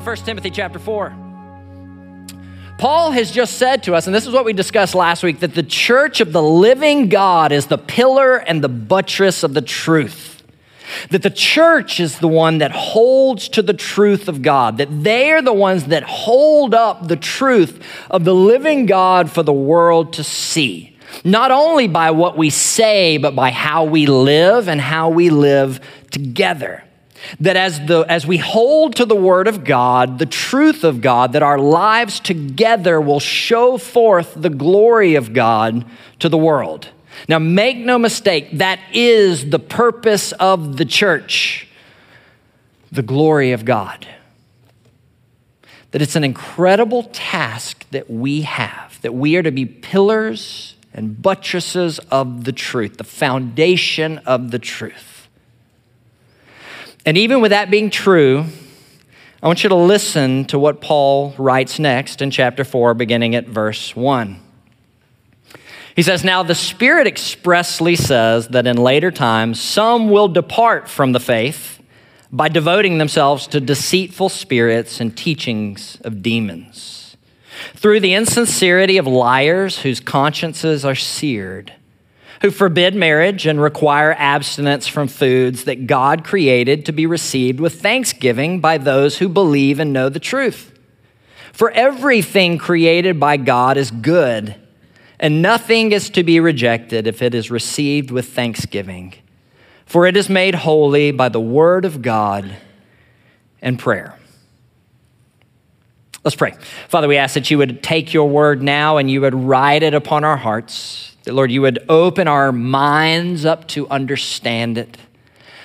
Now, 1 Timothy chapter 4. Paul has just said to us, and this is what we discussed last week, that the church of the living God is the pillar and the buttress of the truth. That the church is the one that holds to the truth of God, that they are the ones that hold up the truth of the living God for the world to see. Not only by what we say, but by how we live and how we live together. That as, the, as we hold to the Word of God, the truth of God, that our lives together will show forth the glory of God to the world. Now, make no mistake, that is the purpose of the church the glory of God. That it's an incredible task that we have, that we are to be pillars and buttresses of the truth, the foundation of the truth. And even with that being true, I want you to listen to what Paul writes next in chapter 4, beginning at verse 1. He says, Now the Spirit expressly says that in later times some will depart from the faith by devoting themselves to deceitful spirits and teachings of demons, through the insincerity of liars whose consciences are seared who forbid marriage and require abstinence from foods that God created to be received with thanksgiving by those who believe and know the truth. For everything created by God is good, and nothing is to be rejected if it is received with thanksgiving, for it is made holy by the word of God and prayer. Let's pray. Father, we ask that you would take your word now and you would write it upon our hearts that, Lord, you would open our minds up to understand it.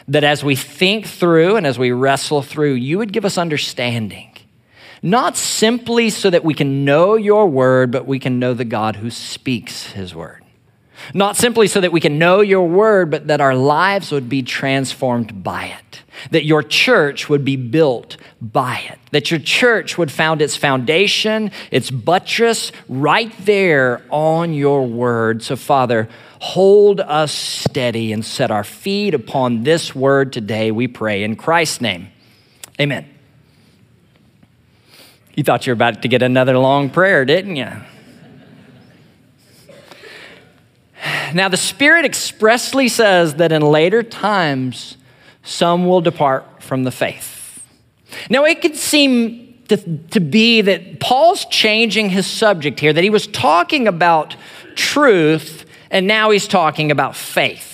That as we think through and as we wrestle through, you would give us understanding. Not simply so that we can know your word, but we can know the God who speaks his word. Not simply so that we can know your word, but that our lives would be transformed by it. That your church would be built by it. That your church would found its foundation, its buttress right there on your word. So, Father, hold us steady and set our feet upon this word today, we pray. In Christ's name, amen. You thought you were about to get another long prayer, didn't you? Now, the Spirit expressly says that in later times, some will depart from the faith. Now, it could seem to, to be that Paul's changing his subject here, that he was talking about truth, and now he's talking about faith.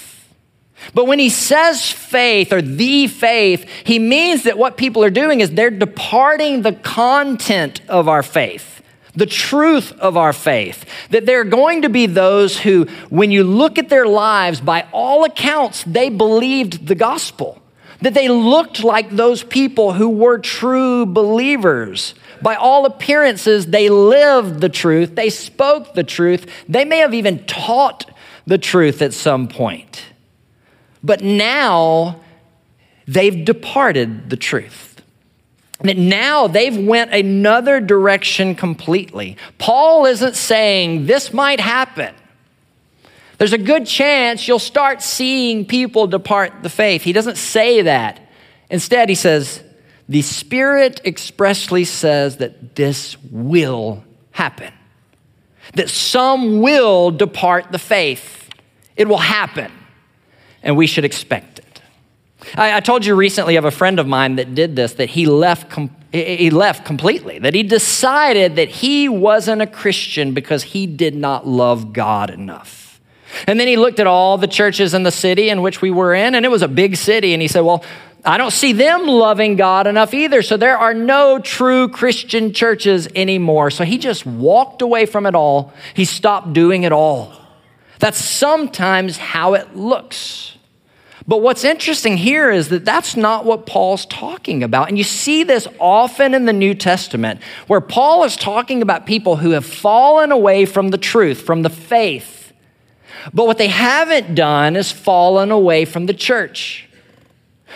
But when he says faith or the faith, he means that what people are doing is they're departing the content of our faith the truth of our faith. That there are going to be those who, when you look at their lives, by all accounts, they believed the gospel. That they looked like those people who were true believers. By all appearances, they lived the truth, they spoke the truth, they may have even taught the truth at some point. But now they've departed the truth that now they've went another direction completely. Paul isn't saying this might happen. There's a good chance you'll start seeing people depart the faith. He doesn't say that. Instead, he says, the Spirit expressly says that this will happen, that some will depart the faith. It will happen, and we should expect it. I, I, told you recently of a friend of mine that did this, that he left, com- he left completely, that he decided that he wasn't a Christian because he did not love God enough. And then he looked at all the churches in the city in which we were in, and it was a big city, and he said, Well, I don't see them loving God enough either. So there are no true Christian churches anymore. So he just walked away from it all. He stopped doing it all. That's sometimes how it looks. But what's interesting here is that that's not what Paul's talking about. And you see this often in the New Testament, where Paul is talking about people who have fallen away from the truth, from the faith. But what they haven't done is fallen away from the church,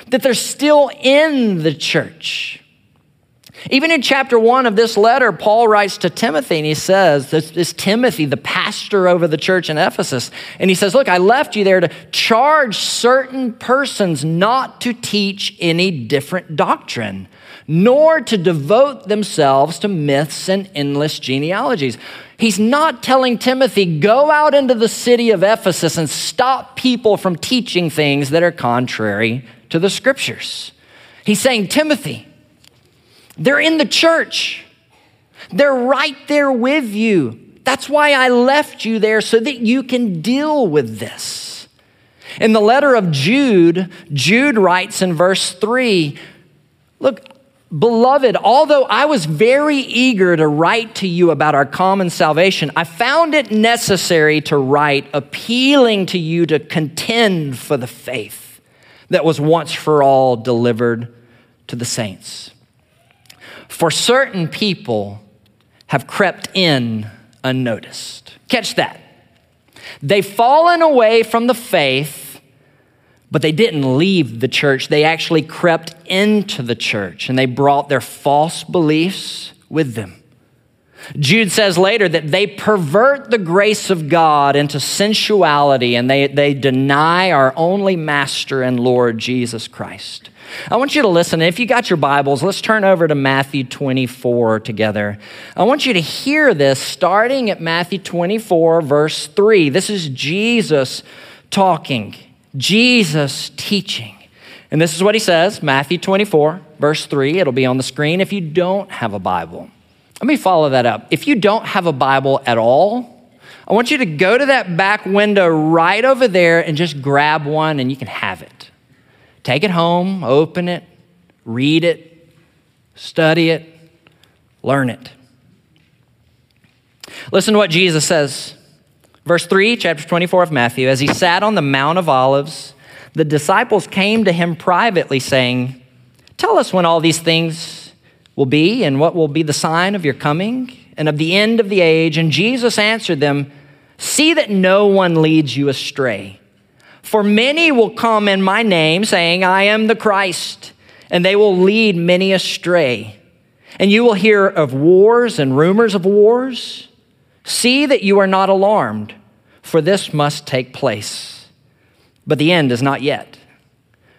that they're still in the church. Even in chapter one of this letter, Paul writes to Timothy and he says, This is Timothy, the pastor over the church in Ephesus. And he says, Look, I left you there to charge certain persons not to teach any different doctrine, nor to devote themselves to myths and endless genealogies. He's not telling Timothy, go out into the city of Ephesus and stop people from teaching things that are contrary to the scriptures. He's saying, Timothy, they're in the church. They're right there with you. That's why I left you there so that you can deal with this. In the letter of Jude, Jude writes in verse 3 Look, beloved, although I was very eager to write to you about our common salvation, I found it necessary to write appealing to you to contend for the faith that was once for all delivered to the saints. For certain people have crept in unnoticed. Catch that. They've fallen away from the faith, but they didn't leave the church. They actually crept into the church and they brought their false beliefs with them. Jude says later that they pervert the grace of God into sensuality and they, they deny our only master and Lord Jesus Christ. I want you to listen. If you got your Bibles, let's turn over to Matthew 24 together. I want you to hear this starting at Matthew 24, verse 3. This is Jesus talking, Jesus teaching. And this is what he says Matthew 24, verse 3. It'll be on the screen if you don't have a Bible. Let me follow that up. If you don't have a Bible at all, I want you to go to that back window right over there and just grab one and you can have it. Take it home, open it, read it, study it, learn it. Listen to what Jesus says. Verse 3, chapter 24 of Matthew. As he sat on the Mount of Olives, the disciples came to him privately, saying, Tell us when all these things will be, and what will be the sign of your coming and of the end of the age. And Jesus answered them, See that no one leads you astray. For many will come in my name, saying, I am the Christ, and they will lead many astray. And you will hear of wars and rumors of wars. See that you are not alarmed, for this must take place. But the end is not yet.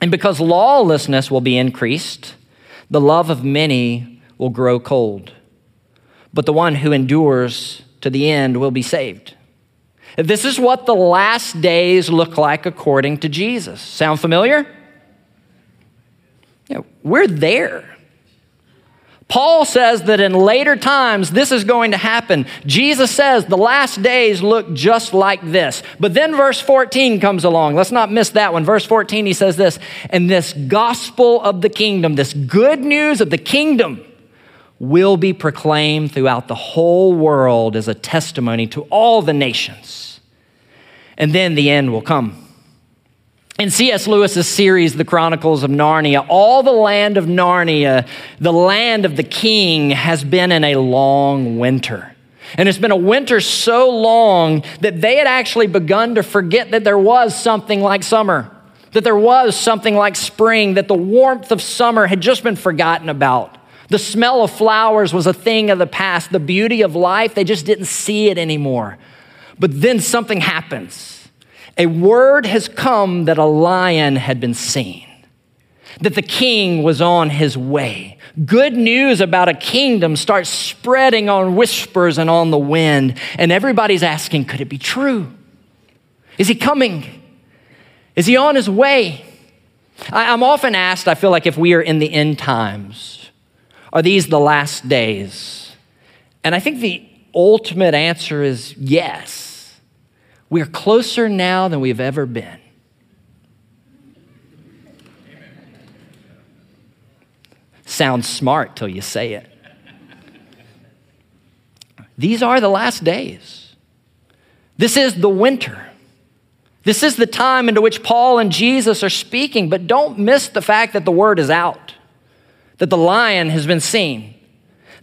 And because lawlessness will be increased, the love of many will grow cold. But the one who endures to the end will be saved. This is what the last days look like according to Jesus. Sound familiar? Yeah, we're there. Paul says that in later times this is going to happen. Jesus says the last days look just like this. But then verse 14 comes along. Let's not miss that one. Verse 14, he says this, and this gospel of the kingdom, this good news of the kingdom, will be proclaimed throughout the whole world as a testimony to all the nations and then the end will come. In C.S. Lewis's series, The Chronicles of Narnia, all the land of Narnia, the land of the king, has been in a long winter. And it's been a winter so long that they had actually begun to forget that there was something like summer, that there was something like spring, that the warmth of summer had just been forgotten about. The smell of flowers was a thing of the past. The beauty of life, they just didn't see it anymore. But then something happens. A word has come that a lion had been seen, that the king was on his way. Good news about a kingdom starts spreading on whispers and on the wind, and everybody's asking, could it be true? Is he coming? Is he on his way? I, am often asked, I feel like if we are in the end times, are these the last days? And I think the ultimate answer is yes. We are closer now than we've ever been. Sounds smart till you say it. These are the last days. This is the winter. This is the time into which Paul and Jesus are speaking, but don't miss the fact that the word is out, that the lion has been seen,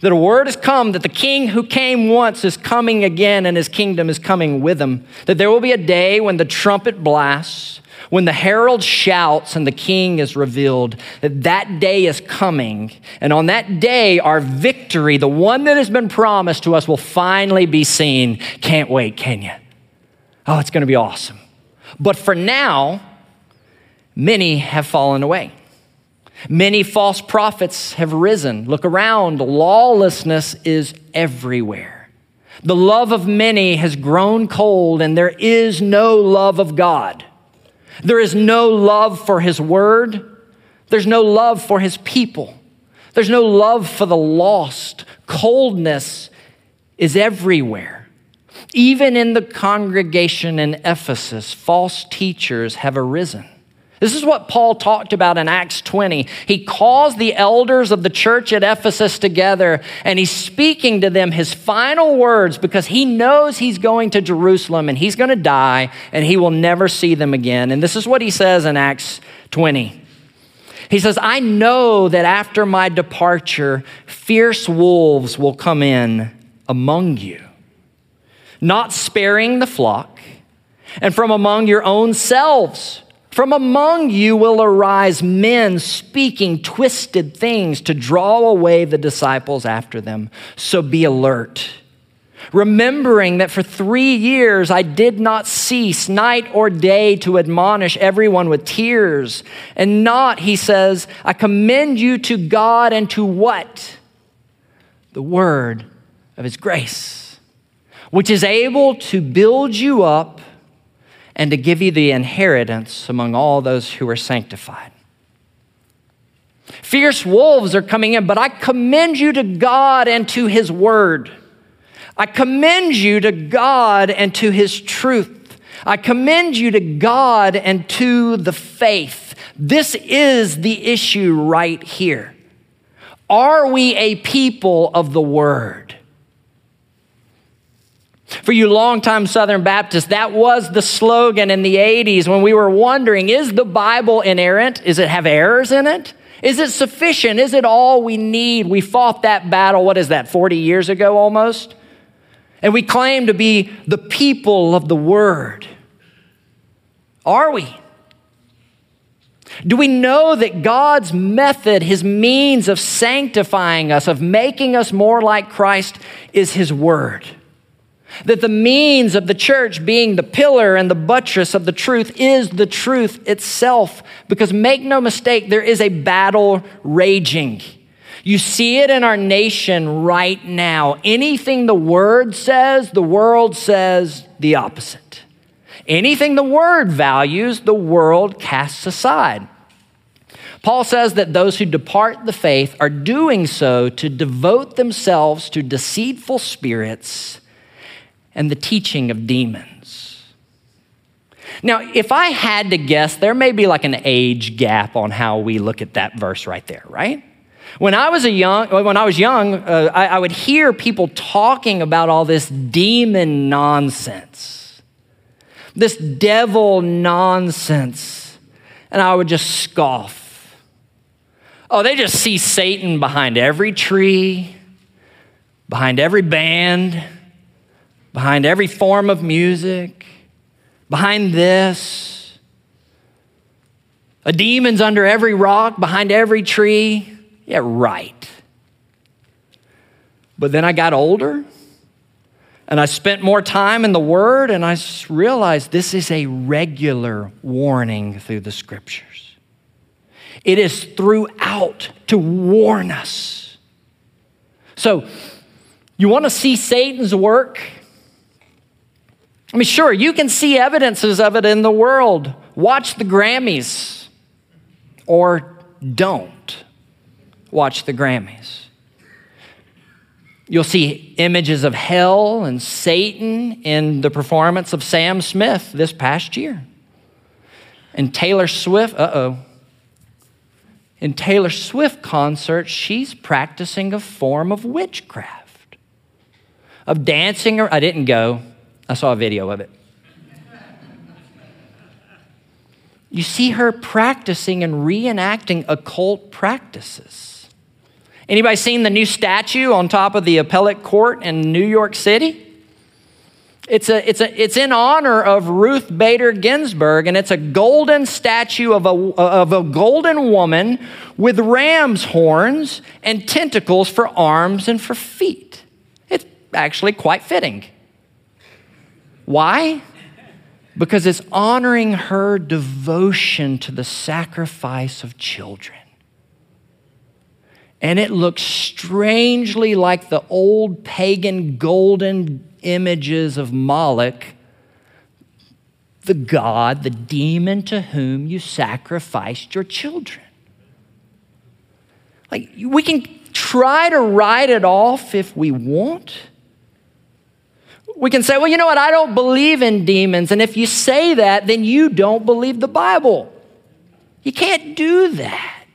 that a word has come that the king who came once is coming again and his kingdom is coming with him. That there will be a day when the trumpet blasts, when the herald shouts and the king is revealed. That that day is coming. And on that day, our victory, the one that has been promised to us, will finally be seen. Can't wait, can you? Oh, it's going to be awesome. But for now, many have fallen away. Many false prophets have risen. Look around, lawlessness is everywhere. The love of many has grown cold, and there is no love of God. There is no love for His word. There's no love for His people. There's no love for the lost. Coldness is everywhere. Even in the congregation in Ephesus, false teachers have arisen. This is what Paul talked about in Acts 20. He calls the elders of the church at Ephesus together and he's speaking to them his final words because he knows he's going to Jerusalem and he's going to die and he will never see them again. And this is what he says in Acts 20. He says, I know that after my departure, fierce wolves will come in among you, not sparing the flock, and from among your own selves from among you will arise men speaking twisted things to draw away the disciples after them. So be alert. Remembering that for three years I did not cease night or day to admonish everyone with tears. And not, he says, I commend you to God and to what? The word of his grace, which is able to build you up and to give you the inheritance among all those who are sanctified. Fierce wolves are coming in, but I commend you to God and to His Word. I commend you to God and to His truth. I commend you to God and to the faith. This is the issue right here. Are we a people of the Word? For you longtime Southern Baptists, that was the slogan in the 80s when we were wondering is the Bible inerrant? Is it have errors in it? Is it sufficient? Is it all we need? We fought that battle, what is that, 40 years ago almost? And we claim to be the people of the Word. Are we? Do we know that God's method, His means of sanctifying us, of making us more like Christ, is His Word? That the means of the church being the pillar and the buttress of the truth is the truth itself. Because make no mistake, there is a battle raging. You see it in our nation right now. Anything the word says, the world says the opposite. Anything the word values, the world casts aside. Paul says that those who depart the faith are doing so to devote themselves to deceitful spirits and the teaching of demons. Now, if I had to guess, there may be like an age gap on how we look at that verse right there, right? When I was a young, when I was young, uh, I, I would hear people talking about all this demon nonsense, this devil nonsense, and I would just scoff. Oh, they just see Satan behind every tree, behind every band behind every form of music, behind this. A demon's under every rock, behind every tree. Yeah, right. But then I got older and I spent more time in the Word and I realized this is a regular warning through the Scriptures. It is throughout to warn us. So, you want to see Satan's work? I mean, sure, you can see evidences of it in the world. Watch the Grammys or don't watch the Grammys. You'll see images of hell and Satan in the performance of Sam Smith this past year. And Taylor Swift, uh oh. In Taylor Swift concert, she's practicing a form of witchcraft, of dancing. Or I didn't go, I saw a video of it. You see her practicing and reenacting occult practices. Anybody seen the new statue on top of the appellate court in New York City? It's, a, it's, a, it's in honor of Ruth Bader Ginsburg, and it's a golden statue of a, of a golden woman with ram's horns and tentacles for arms and for feet. It's actually quite fitting. Why? Because it's honoring her devotion to the sacrifice of children. And it looks strangely like the old pagan golden images of Moloch, the god, the demon to whom you sacrificed your children. Like, we can try to write it off if we want. We can say, well, you know what? I don't believe in demons. And if you say that, then you don't believe the Bible. You can't do that.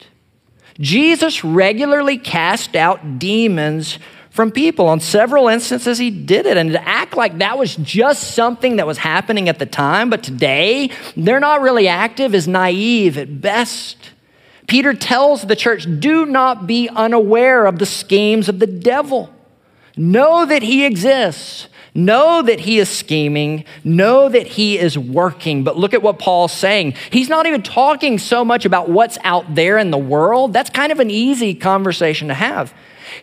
Jesus regularly cast out demons from people. On several instances, he did it. And to act like that was just something that was happening at the time, but today they're not really active is naive at best. Peter tells the church do not be unaware of the schemes of the devil. Know that he exists. Know that he is scheming. Know that he is working. But look at what Paul's saying. He's not even talking so much about what's out there in the world. That's kind of an easy conversation to have.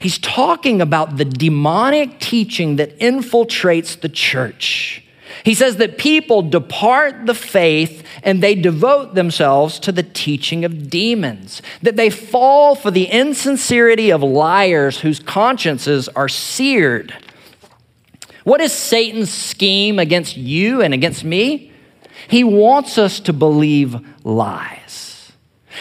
He's talking about the demonic teaching that infiltrates the church. He says that people depart the faith and they devote themselves to the teaching of demons, that they fall for the insincerity of liars whose consciences are seared. What is Satan's scheme against you and against me? He wants us to believe lies.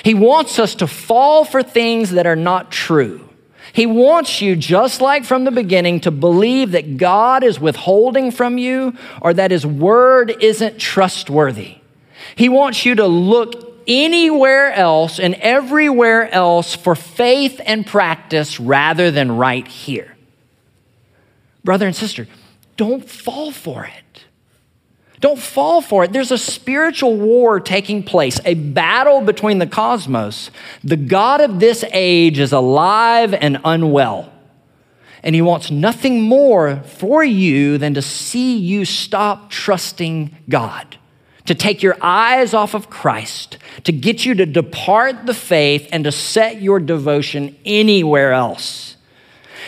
He wants us to fall for things that are not true. He wants you, just like from the beginning, to believe that God is withholding from you or that His word isn't trustworthy. He wants you to look anywhere else and everywhere else for faith and practice rather than right here. Brother and sister, don't fall for it. Don't fall for it. There's a spiritual war taking place, a battle between the cosmos. The God of this age is alive and unwell. And he wants nothing more for you than to see you stop trusting God, to take your eyes off of Christ, to get you to depart the faith and to set your devotion anywhere else.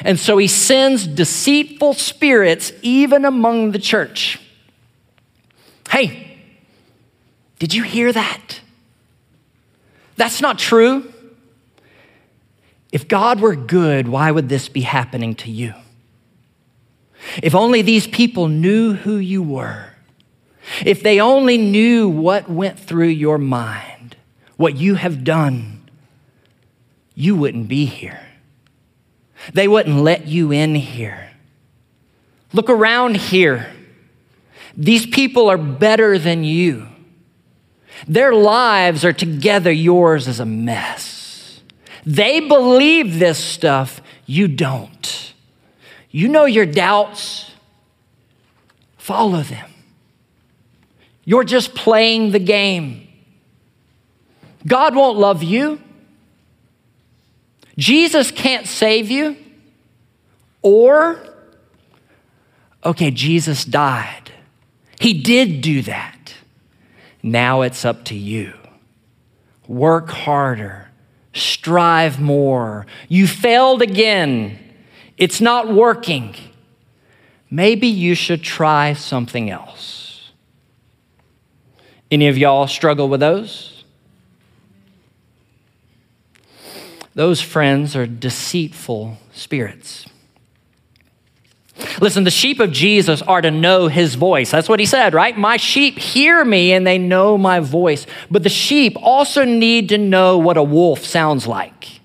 And so he sends deceitful spirits even among the church. Hey, did you hear that? That's not true. If God were good, why would this be happening to you? If only these people knew who you were, if they only knew what went through your mind, what you have done, you wouldn't be here. They wouldn't let you in here. Look around here. These people are better than you. Their lives are together, yours is a mess. They believe this stuff, you don't. You know your doubts, follow them. You're just playing the game. God won't love you. Jesus can't save you. Or, okay, Jesus died. He did do that. Now it's up to you. Work harder, strive more. You failed again. It's not working. Maybe you should try something else. Any of y'all struggle with those? Those friends are deceitful spirits. Listen, the sheep of Jesus are to know his voice. That's what he said, right? My sheep hear me and they know my voice. But the sheep also need to know what a wolf sounds like.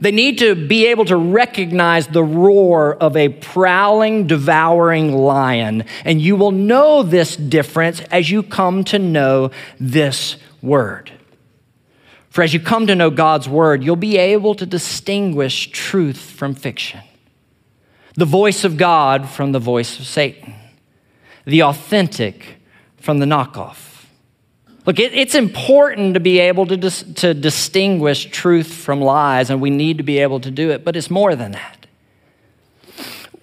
They need to be able to recognize the roar of a prowling, devouring lion. And you will know this difference as you come to know this word. For as you come to know God's word, you'll be able to distinguish truth from fiction the voice of God from the voice of Satan, the authentic from the knockoff. Look, it, it's important to be able to, dis, to distinguish truth from lies, and we need to be able to do it, but it's more than that.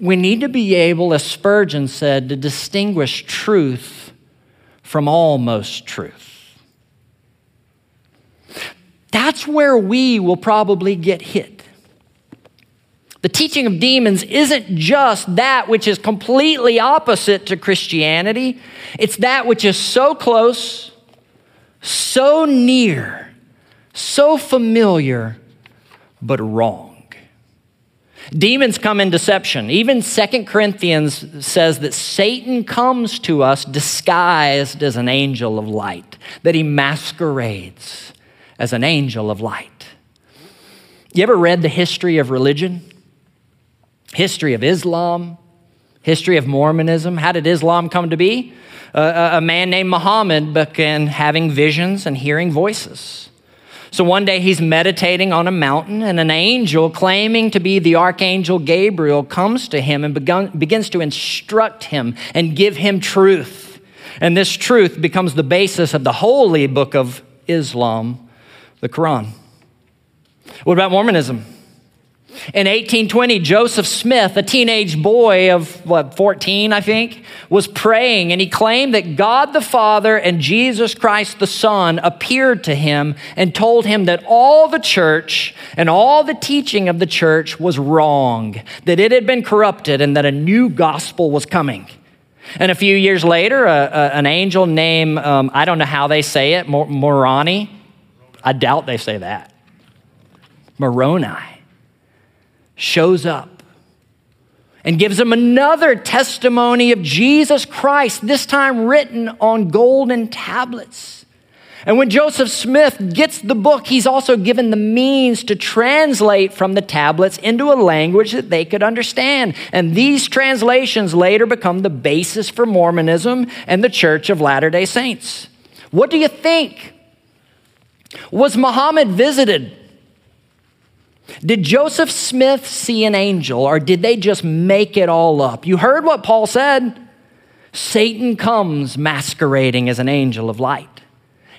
We need to be able, as Spurgeon said, to distinguish truth from almost truth. That's where we will probably get hit. The teaching of demons isn't just that which is completely opposite to Christianity, it's that which is so close so near, so familiar, but wrong. Demons come in deception. Even Second Corinthians says that Satan comes to us disguised as an angel of light, that he masquerades as an angel of light. You ever read the history of religion? History of Islam, history of Mormonism. How did Islam come to be? a, a man named Muhammad began having visions and hearing voices. So one day he's meditating on a mountain, and an angel claiming to be the archangel Gabriel comes to him and begun, begins to instruct him and give him truth. And this truth becomes the basis of the holy book of Islam, the Quran. What about Mormonism? In 1820, Joseph Smith, a teenage boy of what, 14, I think, was praying and he claimed that God the Father and Jesus Christ the Son appeared to him and told him that all the church and all the teaching of the church was wrong, that it had been corrupted and that a new gospel was coming. And a few years later, a, a, an angel named, um, I don't know how they say it, Moroni, I doubt they say that, Moroni shows up and gives them another testimony of Jesus Christ, this time written on golden tablets. And when Joseph Smith gets the book, he's also given the means to translate from the tablets into a language that they could understand. And these translations later become the basis for Mormonism and the Church of Latter day Saints. What do you think? Was Muhammad visited did Joseph Smith see an angel or did they just make it all up? You heard what Paul said. Satan comes masquerading as an angel of light.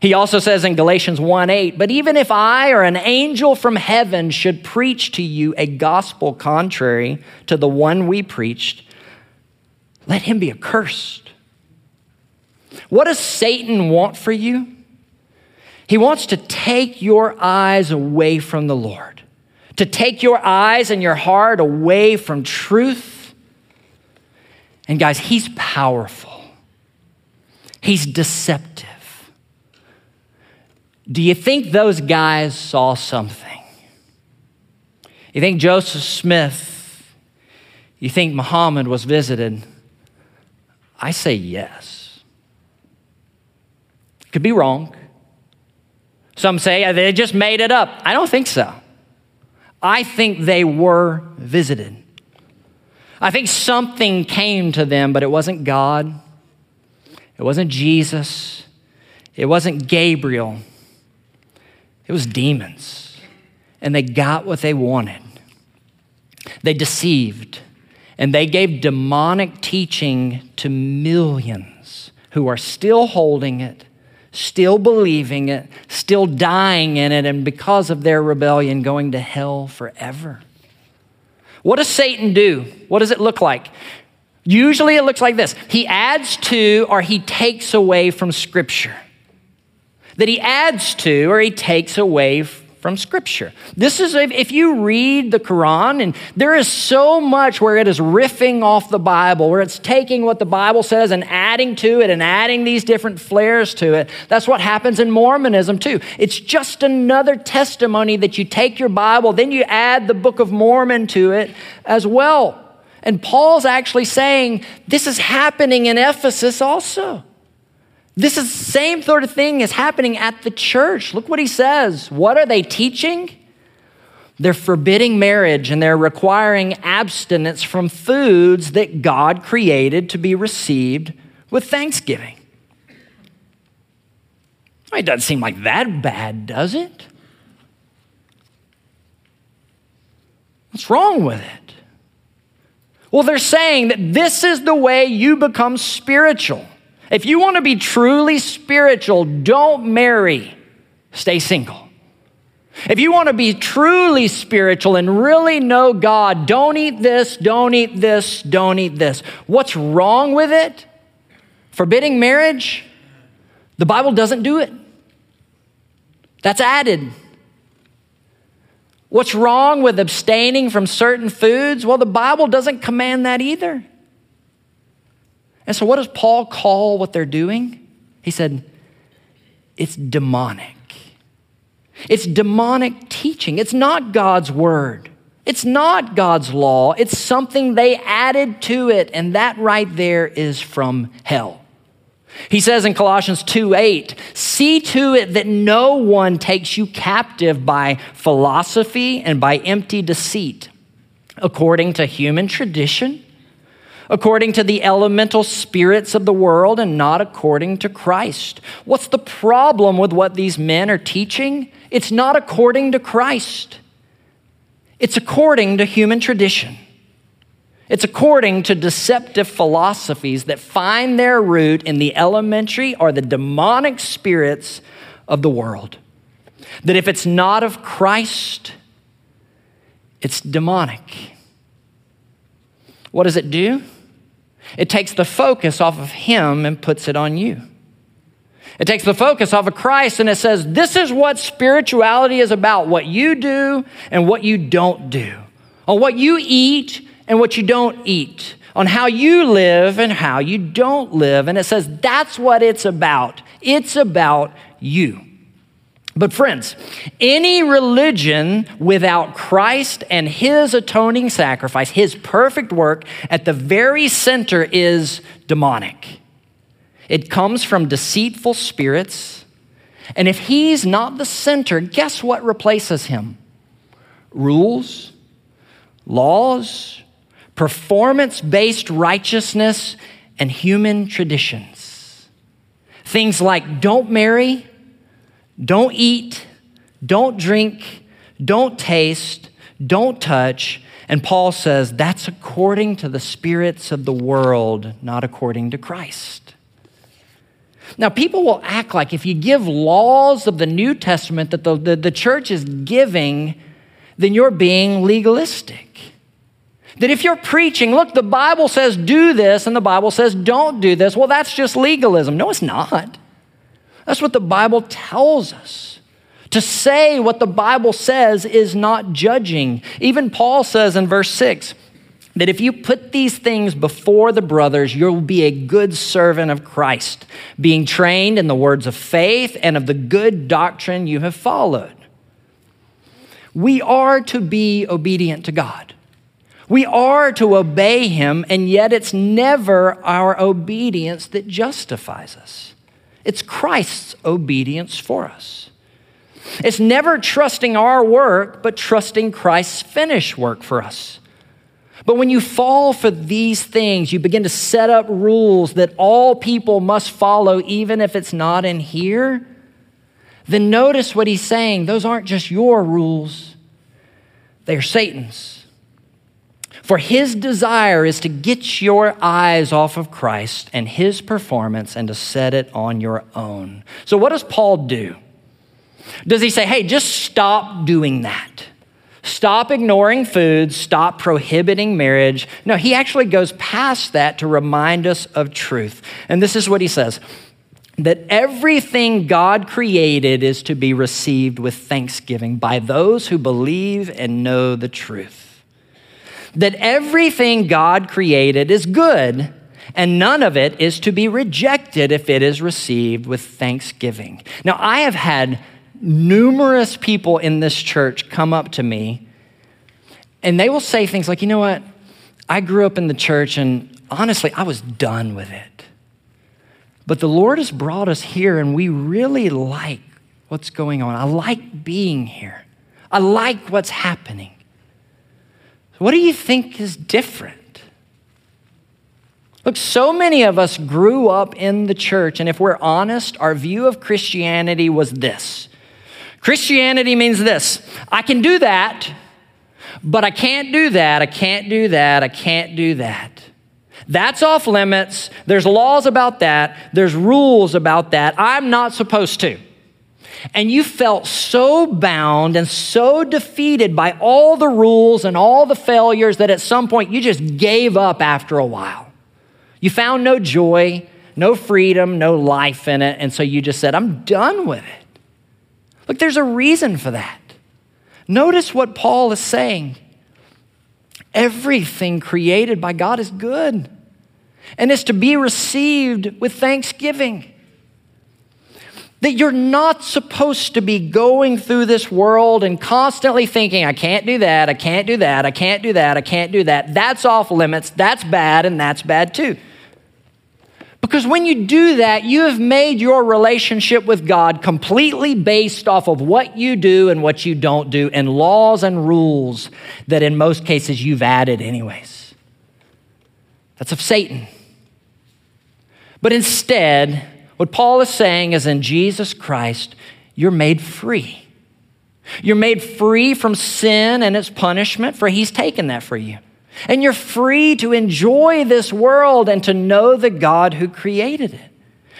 He also says in Galatians 1 8, but even if I or an angel from heaven should preach to you a gospel contrary to the one we preached, let him be accursed. What does Satan want for you? He wants to take your eyes away from the Lord to take your eyes and your heart away from truth. And guys, he's powerful, he's deceptive. Do you think those guys saw something? You think Joseph Smith, you think Muhammad was visited? I say yes. Could be wrong. Some say uh, they just made it up. I don't think so. I think they were visited. I think something came to them, but it wasn't God. It wasn't Jesus. It wasn't Gabriel. It was demons. And they got what they wanted. They deceived. And they gave demonic teaching to millions who are still holding it still believing it, still dying in it, and because of their rebellion, going to hell forever. What does Satan do? What does it look like? Usually it looks like this He adds to or he takes away from Scripture. That he adds to or he takes away from Scripture. This is, if you read the Quran, and there is so much where it is riffing off the Bible, where it's taking what the Bible says and adding to it and adding these different flares to it. That's what happens in Mormonism too. It's just another testimony that you take your Bible, then you add the Book of Mormon to it as well. And Paul's actually saying this is happening in Ephesus also. This is the same sort of thing is happening at the church. Look what he says. What are they teaching? They're forbidding marriage and they're requiring abstinence from foods that God created to be received with thanksgiving. It doesn't seem like that bad, does it? What's wrong with it? Well, they're saying that this is the way you become spiritual. If you want to be truly spiritual, don't marry, stay single. If you want to be truly spiritual and really know God, don't eat this, don't eat this, don't eat this. What's wrong with it? Forbidding marriage? The Bible doesn't do it. That's added. What's wrong with abstaining from certain foods? Well, the Bible doesn't command that either. And so, what does Paul call what they're doing? He said, it's demonic. It's demonic teaching. It's not God's word. It's not God's law. It's something they added to it, and that right there is from hell. He says in Colossians 2 8, see to it that no one takes you captive by philosophy and by empty deceit, according to human tradition according to the elemental spirits of the world and not according to Christ. What's the problem with what these men are teaching? It's not according to Christ, it's according to human tradition. It's according to deceptive philosophies that find their root in the elementary or the demonic spirits of the world. That if it's not of Christ, it's demonic. What does it do? It takes the focus off of Him and puts it on you. It takes the focus off of Christ and it says, This is what spirituality is about what you do and what you don't do, on what you eat and what you don't eat, on how you live and how you don't live. And it says, That's what it's about. It's about you. But, friends, any religion without Christ and his atoning sacrifice, his perfect work at the very center is demonic. It comes from deceitful spirits. And if he's not the center, guess what replaces him? Rules, laws, performance based righteousness, and human traditions. Things like don't marry don't eat, don't drink, don't taste, don't touch. And Paul says that's according to the spirits of the world, not according to Christ. Now, people will act like if you give laws of the New Testament that the, the, the church is giving, then you're being legalistic. That if you're preaching, look, the Bible says do this and the Bible says don't do this, well, that's just legalism. No, it's not. That's what the Bible tells us. To say what the Bible says is not judging. Even Paul says in verse 6 that if you put these things before the brothers, you'll be a good servant of Christ, being trained in the words of faith and of the good doctrine you have followed. We are to be obedient to God. We are to obey Him, and yet it's never our obedience that justifies us. It's Christ's obedience for us. It's never trusting our work, but trusting Christ's finished work for us. But when you fall for these things, you begin to set up rules that all people must follow, even if it's not in here, then notice what he's saying. Those aren't just your rules, they're Satan's. For his desire is to get your eyes off of Christ and his performance and to set it on your own. So, what does Paul do? Does he say, hey, just stop doing that? Stop ignoring food, stop prohibiting marriage. No, he actually goes past that to remind us of truth. And this is what he says that everything God created is to be received with thanksgiving by those who believe and know the truth that everything God created is good, and none of it is to be rejected if it is received with thanksgiving. Now, I have had numerous people in this church come up to me, and they will say things like, you know what? I grew up in the church, and honestly, I was done with it. But the Lord has brought us here, and we really like what's going on. I like being here. I like what's happening. What do you think is different? Look, so many of us grew up in the church, and if we're honest, our view of Christianity was this Christianity means this I can do that, but I can't do that, I can't do that, I can't do that. That's off limits. There's laws about that. There's rules about that. I'm not supposed to. And you felt so bound and so defeated by all the rules and all the failures that at some point you just gave up after a while. You found no joy, no freedom, no life in it. And so you just said, I'm done with it. Look, there's a reason for that. Notice what Paul is saying. Everything created by God is good and is to be received with thanksgiving. That you're not supposed to be going through this world and constantly thinking, I can't do that, I can't do that, I can't do that, I can't do that. That's off limits, that's bad, and that's bad too. Because when you do that, you have made your relationship with God completely based off of what you do and what you don't do, and laws and rules that in most cases you've added, anyways. That's of Satan. But instead, what Paul is saying is in Jesus Christ, you're made free. You're made free from sin and its punishment, for he's taken that for you. And you're free to enjoy this world and to know the God who created it.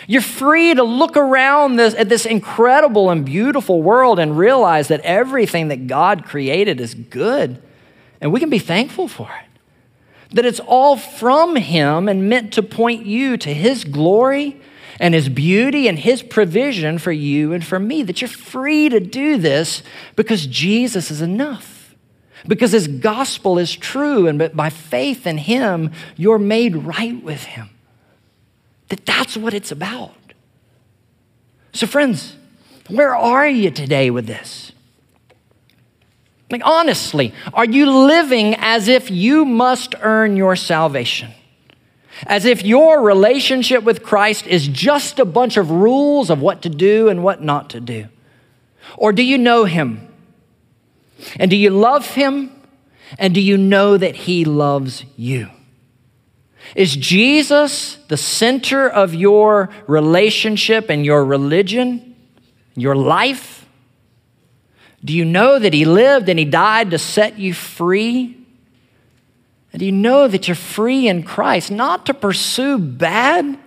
You're free to look around this, at this incredible and beautiful world and realize that everything that God created is good. And we can be thankful for it. That it's all from Him and meant to point you to His glory and His beauty and His provision for you and for me. That you're free to do this because Jesus is enough. Because his gospel is true and by faith in him you're made right with him. That that's what it's about. So friends where are you today with this like honestly are you living as if you must earn your salvation as if your relationship with Christ is just a bunch of rules of what to do and what not to do or do you know him and do you love him? And do you know that he loves you? Is Jesus the center of your relationship and your religion, your life? Do you know that he lived and he died to set you free? And do you know that you're free in Christ, not to pursue bad,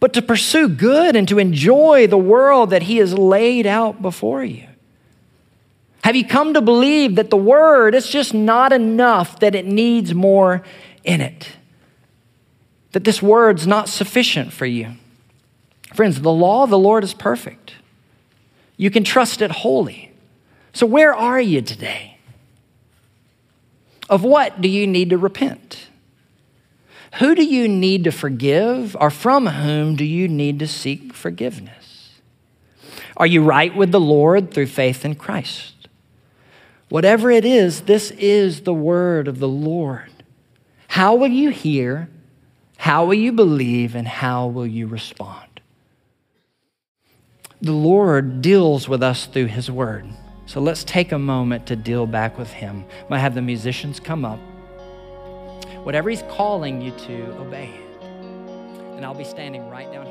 but to pursue good and to enjoy the world that he has laid out before you? Have you come to believe that the word is just not enough, that it needs more in it? That this word's not sufficient for you? Friends, the law of the Lord is perfect. You can trust it wholly. So, where are you today? Of what do you need to repent? Who do you need to forgive, or from whom do you need to seek forgiveness? Are you right with the Lord through faith in Christ? Whatever it is, this is the word of the Lord. How will you hear? How will you believe? And how will you respond? The Lord deals with us through His word. So let's take a moment to deal back with Him. I might have the musicians come up. Whatever He's calling you to, obey it. And I'll be standing right down here.